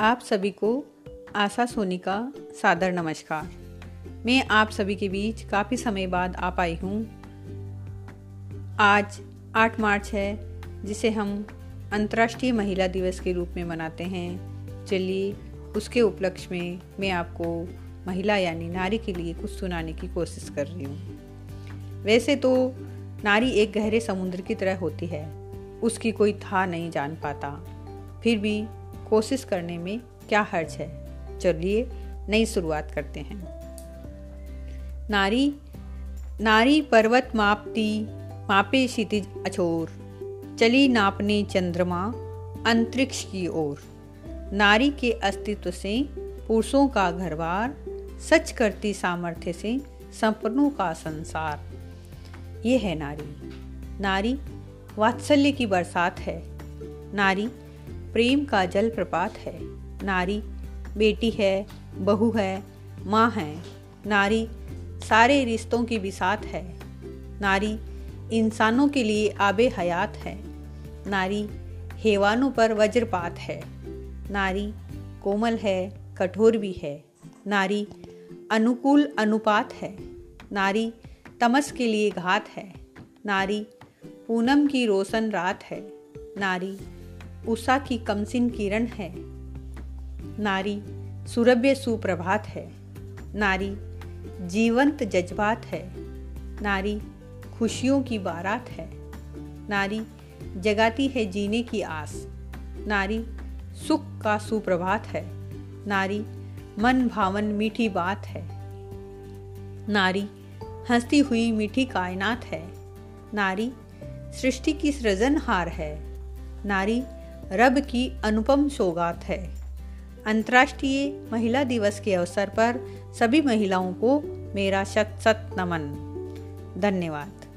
आप सभी को आशा सोनी का सादर नमस्कार। मैं आप सभी के बीच काफ़ी समय बाद आ पाई हूँ। आज 8 मार्च है, जिसे हम अंतर्राष्ट्रीय महिला दिवस के रूप में मनाते हैं। चलिए उसके उपलक्ष्य में मैं आपको महिला यानी नारी के लिए कुछ सुनाने की कोशिश कर रही हूँ। वैसे तो नारी एक गहरे समुद्र की तरह होती है, उसकी कोई था नहीं जान पाता। फिर भी कोशिश करने में क्या हर्ज है? चलिए नई शुरुआत करते हैं। नारी नारी पर्वत मापती, मापे क्षितिज अछोर, चली नापने चंद्रमा, अंतरिक्ष की ओर। नारी के अस्तित्व से, पुरुषों का घरबार सच करती सामर्थ्य से सपनों का संसार। ये है नारी। नारी, वात्सल्य की बरसात है। नारी प्रेम का जल प्रपात है। नारी बेटी है, बहू है, माँ है। नारी सारे रिश्तों की बिसात है। नारी इंसानों के लिए आबे हयात है। नारी हेवानों पर वज्रपात है। नारी कोमल है, कठोर भी है। नारी अनुकूल अनुपात है। नारी तमस के लिए घात है। नारी पूनम की रोशन रात है। नारी उषा की कमसिन किरण है। नारी सुरभ्य सुप्रभात है। नारी जीवंत जज्बात है। नारी खुशियों की बारात है। नारी जगाती है जीने की आस। नारी सुख का सुप्रभात है। नारी मन भावन मीठी बात है। नारी हंसती हुई मीठी कायनात है। नारी सृष्टि की सृजनहार है। नारी रब की अनुपम सौगात है। अंतर्राष्ट्रीय महिला दिवस के अवसर पर सभी महिलाओं को मेरा शत शत नमन। धन्यवाद।